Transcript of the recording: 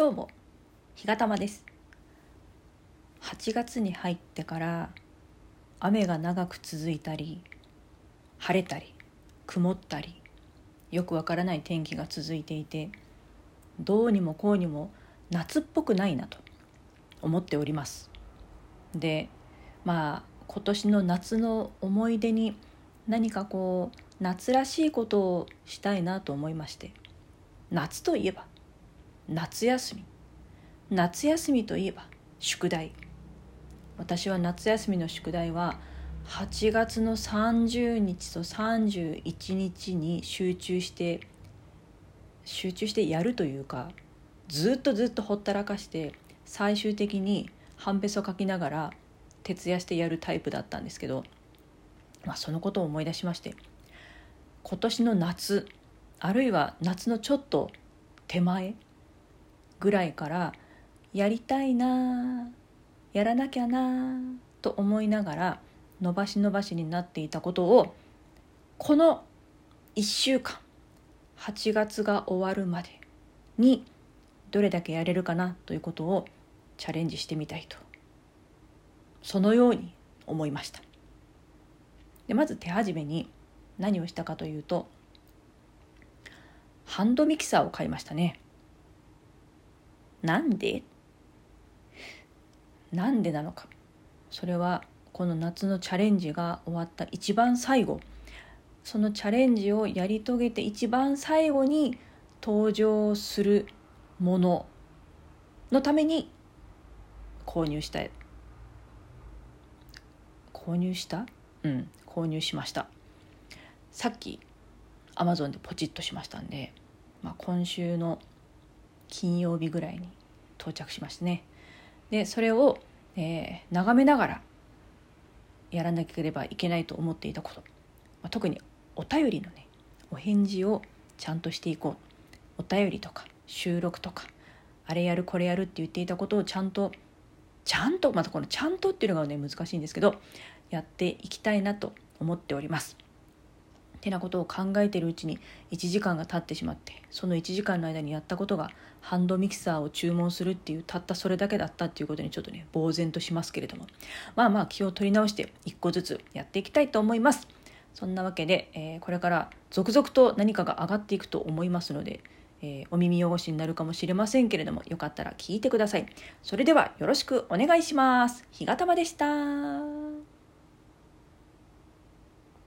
どうも日がたまです。8月に入ってから雨が長く続いたり晴れたり曇ったりよくわからない天気が続いていてどうにもこうにも夏っぽくないなと思っております。でまあ今年の夏の思い出に何かこう夏らしいことをしたいなと思いまして夏といえば夏休み。夏休みといえば宿題。私は夏休みの宿題は8月の30日と31日に集中して集中してやるというかずっとずっとほったらかして最終的に半べそ書きながら徹夜してやるタイプだったんですけど、まあ、そのことを思い出しまして今年の夏あるいは夏のちょっと手前ぐらいからやりたいなやらなきゃなと思いながら伸ばし伸ばしになっていたことをこの1週間8月が終わるまでにどれだけやれるかなということをチャレンジしてみたいとそのように思いました。でまず手始めに何をしたかというとハンドミキサーを買いましたね。なんで？なんでなのか？それはこの夏のチャレンジが終わった一番最後。そのチャレンジをやり遂げて一番最後に登場するもののために購入したい。購入した？うん購入しました。さっきアマゾンでポチッとしましたんで、まあ、今週の金曜日ぐらいに到着しましてね。でそれを、えー、眺めながらやらなければいけないと思っていたこと、まあ、特にお便りのねお返事をちゃんとしていこう。お便りとか収録とかあれやるこれやるって言っていたことをちゃんとちゃんとまたこの「ちゃんと」っていうのがね難しいんですけどやっていきたいなと思っております。てなことを考えているうちに1時間が経ってしまってその1時間の間にやったことがハンドミキサーを注文するっていうたったそれだけだったっていうことにちょっとね呆然としますけれども。まあまあ気を取り直して1個ずつやっていきたいと思います。そんなわけで、えー、これから続々と何かが上がっていくと思いますので、えー、お耳汚しになるかもしれませんけれどもよかったら聞いてください。それではよろしくお願いします。日がたまでした。